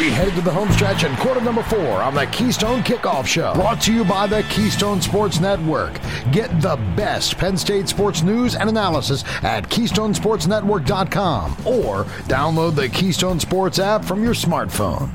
We head to the home stretch in quarter number four on the Keystone Kickoff Show. Brought to you by the Keystone Sports Network. Get the best Penn State sports news and analysis at KeystonesportsNetwork.com or download the Keystone Sports app from your smartphone.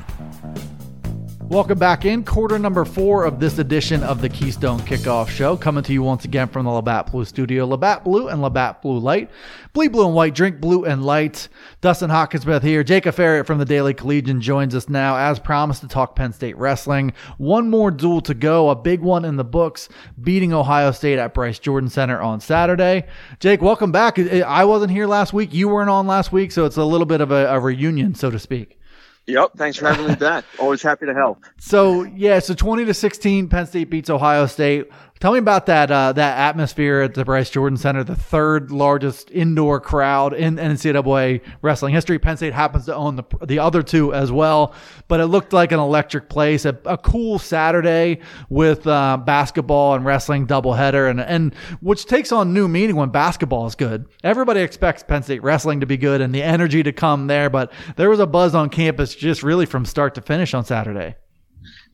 Welcome back in quarter number four of this edition of the Keystone Kickoff Show, coming to you once again from the Labatt Blue Studio. Labatt Blue and Labatt Blue Light. Bleed blue and white, drink blue and light. Dustin Hockensmith here. Jacob Aferiat from the Daily Collegian joins us now, as promised, to talk Penn State wrestling. One more duel to go, a big one in the books, beating Ohio State at Bryce Jordan Center on Saturday. Jake, welcome back. I wasn't here last week. You weren't on last week, so it's a little bit of a, a reunion, so to speak. Yep. Thanks for having me back. Always happy to help. So yeah, so twenty to sixteen, Penn State beats Ohio State. Tell me about that uh, that atmosphere at the Bryce Jordan Center, the third largest indoor crowd in NCAA wrestling history. Penn State happens to own the the other two as well, but it looked like an electric place. A, a cool Saturday with uh, basketball and wrestling doubleheader, and and which takes on new meaning when basketball is good. Everybody expects Penn State wrestling to be good and the energy to come there, but there was a buzz on campus just really from start to finish on Saturday.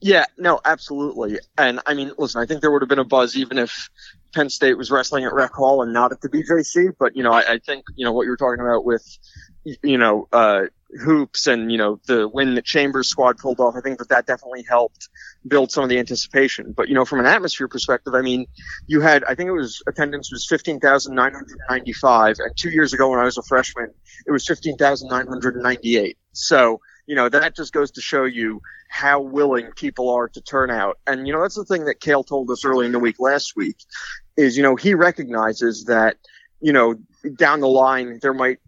Yeah, no, absolutely. And I mean, listen, I think there would have been a buzz even if Penn State was wrestling at Rec Hall and not at the BJC. But, you know, I, I think, you know, what you were talking about with, you know, uh, hoops and, you know, the win that Chambers squad pulled off, I think that that definitely helped build some of the anticipation. But, you know, from an atmosphere perspective, I mean, you had, I think it was attendance was 15,995. And two years ago when I was a freshman, it was 15,998. So, you know, that just goes to show you how willing people are to turn out. And, you know, that's the thing that Cael told us early in the week last week is, you know, he recognizes that, you know, down the line, there might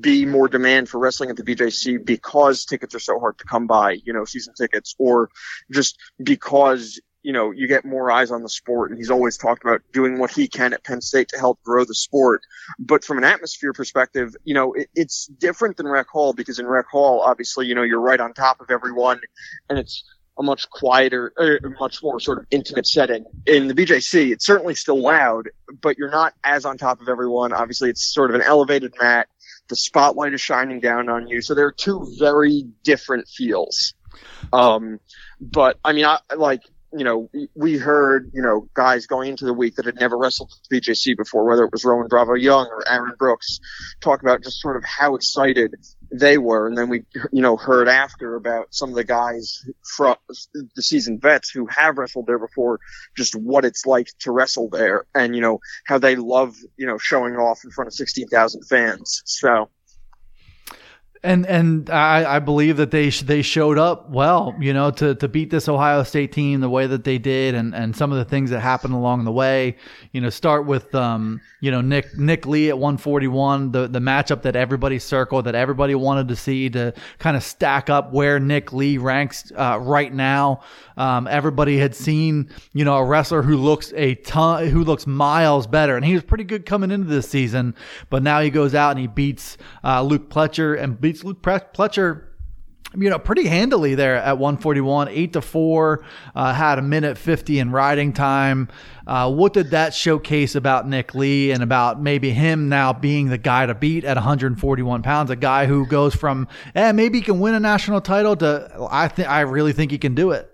be more demand for wrestling at the BJC because tickets are so hard to come by, you know, season tickets, or just because you know, you get more eyes on the sport. And he's always talked about doing what he can at Penn State to help grow the sport. But from an atmosphere perspective, you know, it, it's different than Rec Hall because in Rec Hall, obviously, you know, you're right on top of everyone and it's a much quieter, uh, much more sort of intimate setting. In the BJC, it's certainly still loud, but you're not as on top of everyone. Obviously, it's sort of an elevated mat. The spotlight is shining down on you. So there are two very different feels. Um, but I mean, I like, you know, we heard, you know, guys going into the week that had never wrestled BJC before, whether it was Roman Bravo Young or Aaron Brooks, talk about just sort of how excited they were. And then we, you know, heard after about some of the guys from the seasoned vets who have wrestled there before, just what it's like to wrestle there and, you know, how they love, you know, showing off in front of 16,000 fans. So, and and I, I believe that they they showed up well, you know, to, to beat this Ohio State team the way that they did, and, and some of the things that happened along the way. You know, start with um, you know Nick Nick Lee at 141, the the matchup that everybody circled, that everybody wanted to see to kind of stack up where Nick Lee ranks uh, right now. Um, everybody had seen you know a wrestler who looks a ton, who looks miles better, and he was pretty good coming into this season, but now he goes out and he beats uh, Luke Pletcher and beats Luke Pletcher you know, pretty handily there at 141, eight to four, uh, had a minute 50 in riding time. Uh, what did that showcase about Nick Lee and about maybe him now being the guy to beat at 141 pounds? A guy who goes from, eh, maybe he can win a national title to, I think, I really think he can do it.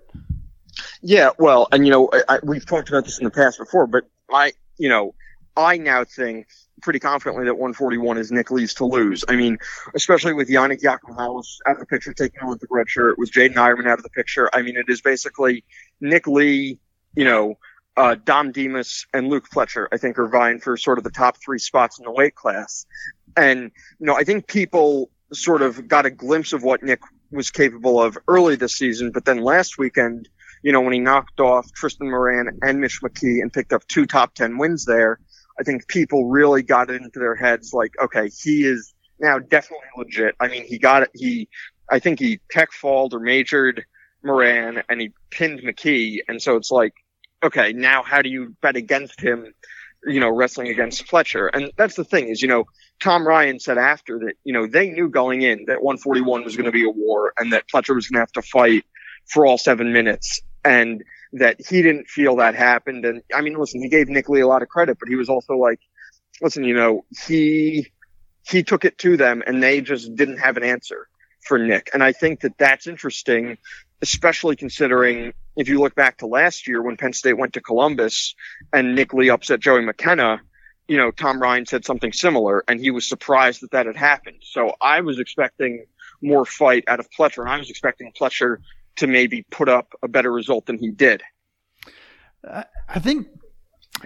Yeah, well, and you know, I, I, we've talked about this in the past before, but I, you know, I now think pretty confidently that 141 is Nick Lee's to lose. I mean, especially with Yianni Diakomihalis out of the picture, taking on the red shirt, with Jaydin Eierman out of the picture. I mean, it is basically Nick Lee, you know, uh, Dom Demas and Luke Pletcher, I think, are vying for sort of the top three spots in the weight class. And, you know, I think people sort of got a glimpse of what Nick was capable of early this season, but then last weekend, you know, when he knocked off Tristan Moran and Mitch McKee and picked up two top 10 wins there, I think people really got into their heads like, okay, he is now definitely legit. I mean, he got it. He, I think he tech falled or majored Moran and he pinned McKee. And so it's like, okay, now how do you bet against him, you know, wrestling against Pletcher? And that's the thing is, you know, Tom Ryan said after that, you know, they knew going in that 141 was going to be a war and that Pletcher was going to have to fight for all seven minutes. And, that he didn't feel that happened. And I mean, listen, he gave Nick Lee a lot of credit, but he was also like, listen, you know, he, he took it to them and they just didn't have an answer. for Nick. And I think that that's interesting, especially considering if you look back to last year when Penn State went to Columbus and Nick Lee upset Joey McKenna, you know, Tom Ryan said something similar and he was surprised that that had happened. So I was expecting more fight out of Pletcher and I was expecting Pletcher to maybe put up a better result than he did. I think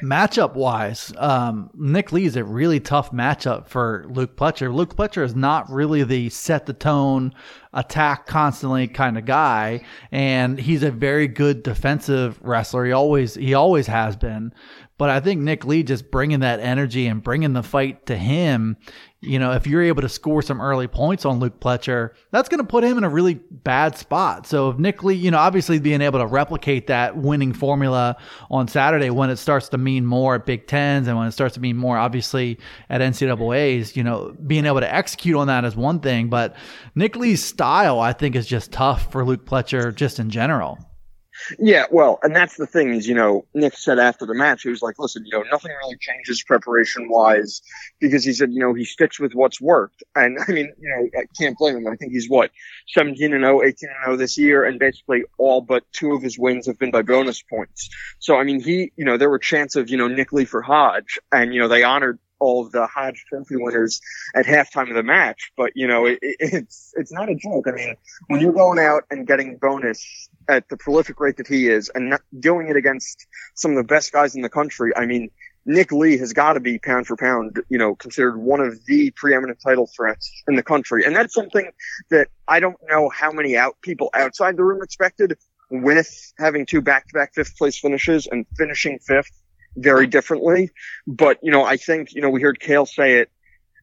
matchup wise, um, Nick Lee is a really tough matchup for Luke Pletcher. Luke Pletcher is not really the set the tone, attack constantly kind of guy, and he's a very good defensive wrestler. He always he always has been. But I think Nick Lee just bringing that energy and bringing the fight to him you know, if you're able to score some early points on Luke Pletcher, that's going to put him in a really bad spot. So if Nick Lee, you know, obviously being able to replicate that winning formula on Saturday when it starts to mean more at Big Tens and when it starts to mean more, obviously at NCAA's, you know, being able to execute on that is one thing. But Nick Lee's style, I think, is just tough for Luke Pletcher just in general. Yeah, well, and that's the thing is, you know, Nick said after the match, he was like, listen, you know, nothing really changes preparation wise because he said, you know, he sticks with what's worked. And I mean, you know, I can't blame him. I think he's what, 17 and 0, 18 and 0 this year. And basically all but two of his wins have been by bonus points. So, I mean, he, you know, there were chants of, you know, Nick Lee for Hodge and, you know, they honored all of the Hodge Trophy winners at halftime of the match. But you know, it, it's it's not a joke. I mean, when you're going out and getting bonus at the prolific rate that he is, and doing it against some of the best guys in the country, I mean, Nick Lee has got to be pound for pound, you know, considered one of the preeminent title threats in the country, and that's something that I don't know how many out people outside the room expected with having two back-to-back fifth place finishes and finishing fifth very differently. But, you know, I think, you know, we heard Cael say it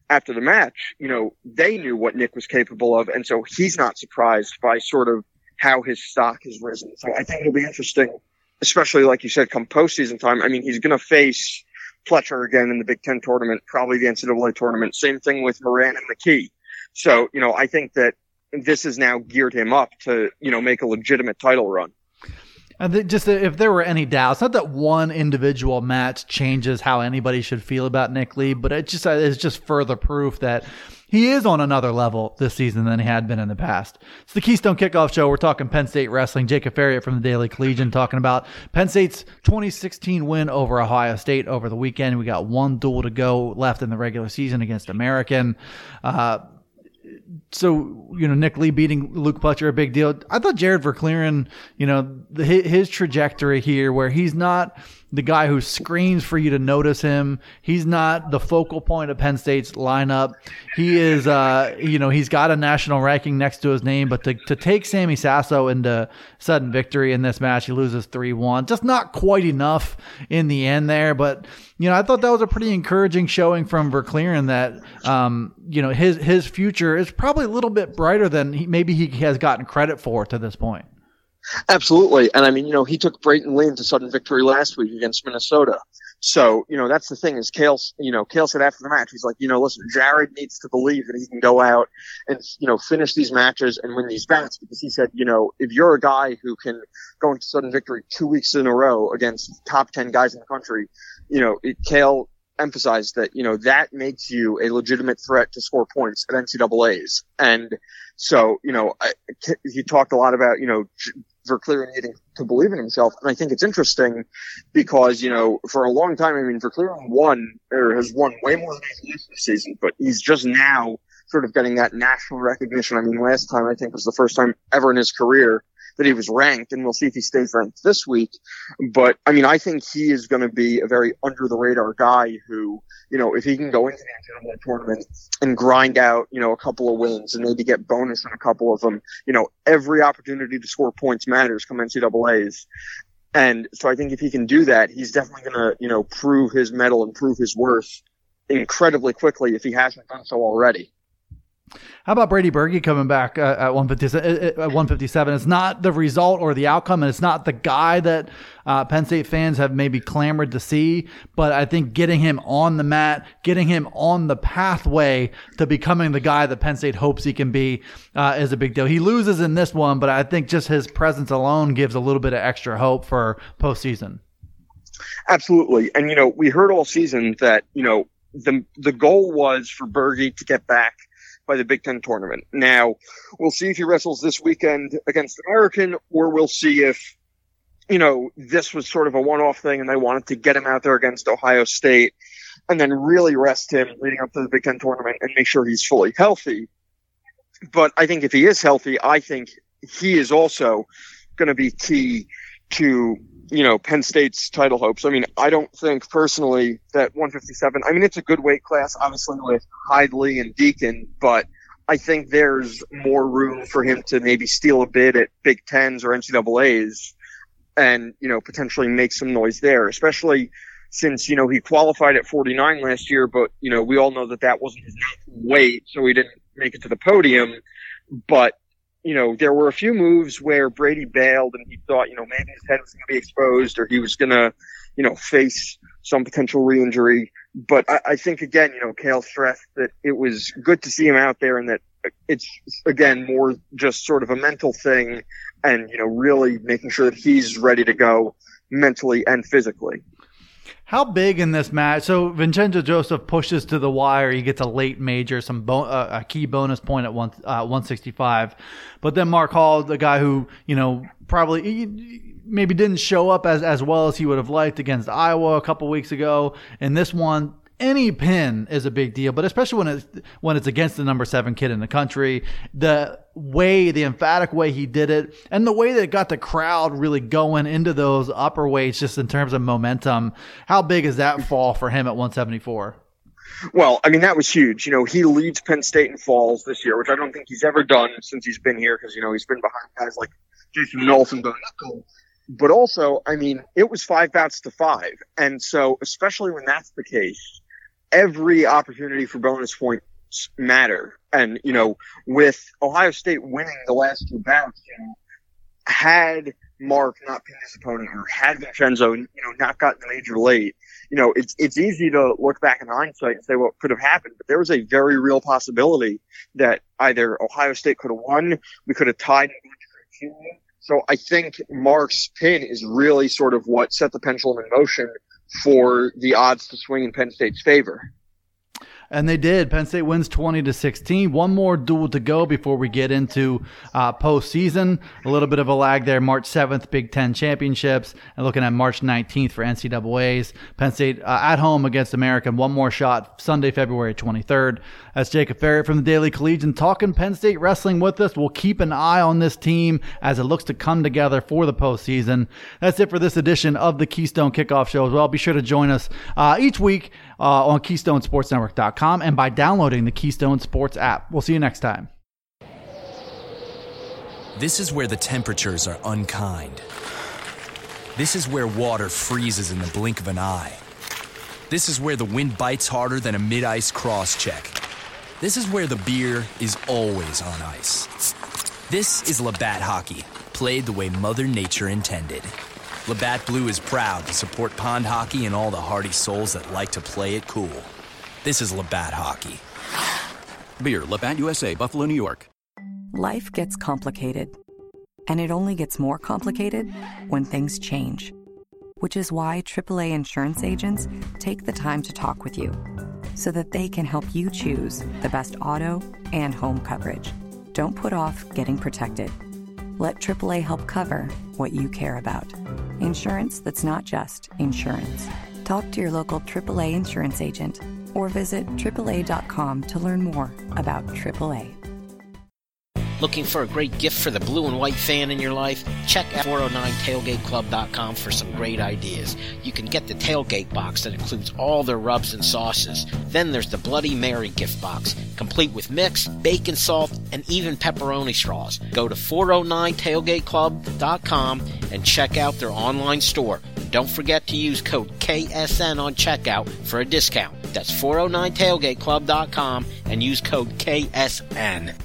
after the match, you know, they knew what Nick was capable of. And so he's not surprised by sort of how his stock has risen. So I think it'll be interesting, especially like you said, come postseason time. I mean, he's going to face Pletcher again in the Big Ten tournament, probably the NCAA tournament. Same thing with Moran and McKee. So, you know, I think that this has now geared him up to, you know, make a legitimate title run. And just if there were any doubts, not that one individual match changes how anybody should feel about Nick Lee, but it just it's just further proof that he is on another level this season than he had been in the past. It's the Keystone Kickoff Show. We're talking Penn State wrestling. Jacob Aferiat from the Daily Collegian talking about Penn State's 2016 win over Ohio State over the weekend. We got one duel to go left in the regular season against American. Uh, so you know Nick Lee beating Luke Pletcher a big deal. I thought Jarod Verkleeren, you know, the, his trajectory here, where he's not the guy who screams for you to notice him. He's not the focal point of Penn State's lineup. He is, uh, you know, he's got a national ranking next to his name, but to, to take Sammy Sasso into sudden victory in this match, he loses 3 1. Just not quite enough in the end there. But, you know, I thought that was a pretty encouraging showing from Verkleeren that, um, you know, his, his future is probably a little bit brighter than he, maybe he has gotten credit for to this point. Absolutely. And I mean, you know, he took Brayton Lee into sudden victory last week against Minnesota. So, you know, that's the thing is Cael, you know, Cael said after the match, he's like, you know, listen, Jarod needs to believe that he can go out and, you know, finish these matches and win these bouts because he said, you know, if you're a guy who can go into sudden victory two weeks in a row against top 10 guys in the country, you know, Cael emphasized that, you know, that makes you a legitimate threat to score points at NCAA's. And so, you know, I, he talked a lot about, you know, Verkleeren needing to believe in himself. And I think it's interesting because, you know, for a long time, I mean, for Verkleeren won or has won way more than he's used this season, but he's just now sort of getting that national recognition. I mean, last time I think was the first time ever in his career that he was ranked, and we'll see if he stays ranked this week. But I mean, I think he is going to be a very under the radar guy who, you know, if he can go into the NCAA tournament and grind out, you know, a couple of wins and maybe get bonus on a couple of them, you know, every opportunity to score points matters come NCAA's. And so I think if he can do that, he's definitely going to, you know, prove his mettle and prove his worth incredibly quickly if he hasn't done so already. How about Brady Berge coming back uh, at 157? It's not the result or the outcome, and it's not the guy that uh, Penn State fans have maybe clamored to see. But I think getting him on the mat, getting him on the pathway to becoming the guy that Penn State hopes he can be uh, is a big deal. He loses in this one, but I think just his presence alone gives a little bit of extra hope for postseason. Absolutely. And, you know, we heard all season that, you know, the, the goal was for Berge to get back – by the Big Ten tournament. Now, we'll see if he wrestles this weekend against American, or we'll see if, you know, this was sort of a one-off thing and they wanted to get him out there against Ohio State and then really rest him leading up to the Big Ten tournament and make sure he's fully healthy. But I think if he is healthy, I think he is also going to be key to you know Penn State's title hopes. I mean, I don't think personally that 157. I mean, it's a good weight class, obviously with Hidlay and Deakin, but I think there's more room for him to maybe steal a bid at Big Tens or NCAA's, and you know potentially make some noise there, especially since you know he qualified at 49 last year, but you know we all know that that wasn't his weight, so he didn't make it to the podium. But you know, there were a few moves where Brady bailed and he thought, you know, maybe his head was going to be exposed or he was going to, you know, face some potential re-injury. But I, I think again, you know, Cael stressed that it was good to see him out there and that it's again more just sort of a mental thing and, you know, really making sure that he's ready to go mentally and physically. How big in this match? So Vincenzo Joseph pushes to the wire. He gets a late major, some bo- uh, a key bonus point at one uh, 165. But then Mark Hall, the guy who you know probably maybe didn't show up as as well as he would have liked against Iowa a couple weeks ago. and this one, any pin is a big deal, but especially when it's when it's against the number seven kid in the country. The way, the emphatic way he did it, and the way that it got the crowd really going into those upper weights, just in terms of momentum. How big is that fall for him at 174? Well, I mean that was huge. You know, he leads Penn State in falls this year, which I don't think he's ever done since he's been here, because you know he's been behind guys like Jason Nolf and Bo But also, I mean, it was five bouts to five, and so especially when that's the case, every opportunity for bonus points matter. And, you know, with Ohio State winning the last two bouts, you know, had Mark not been his opponent or had Vincenzo, you know, not gotten the major late, you know, it's, it's easy to look back in hindsight and say what could have happened, but there was a very real possibility that either Ohio State could have won, we could have tied so I think Mark's pin is really sort of what set the pendulum in motion for the odds to swing in Penn State's favor. And they did. Penn State wins 20 to 16. One more duel to go before we get into uh, postseason. A little bit of a lag there. March 7th, Big Ten championships, and looking at March 19th for NCAA's. Penn State uh, at home against American. One more shot Sunday, February 23rd. That's Jacob Aferiat from the Daily Collegian talking Penn State wrestling with us. We'll keep an eye on this team as it looks to come together for the postseason. That's it for this edition of the Keystone Kickoff Show as well. Be sure to join us uh, each week uh, on KeystoneSportsNetwork.com and by downloading the Keystone Sports app. We'll see you next time. This is where the temperatures are unkind. This is where water freezes in the blink of an eye. This is where the wind bites harder than a mid ice cross check. This is where the beer is always on ice. This is Labatt Hockey, played the way Mother Nature intended. Labatt Blue is proud to support pond hockey and all the hardy souls that like to play it cool. This is Labatt Hockey. Beer, Labatt USA, Buffalo, New York. Life gets complicated. And it only gets more complicated when things change. Which is why AAA insurance agents take the time to talk with you so that they can help you choose the best auto and home coverage. Don't put off getting protected. Let AAA help cover what you care about. Insurance that's not just insurance. Talk to your local AAA insurance agent or visit AAA.com to learn more about AAA. Looking for a great gift for the blue and white fan in your life? Check out 409tailgateclub.com for some great ideas. You can get the tailgate box that includes all their rubs and sauces. Then there's the Bloody Mary gift box, complete with mix, bacon salt, and even pepperoni straws. Go to 409tailgateclub.com and check out their online store. Don't forget to use code KSN on checkout for a discount. That's 409tailgateclub.com and use code KSN.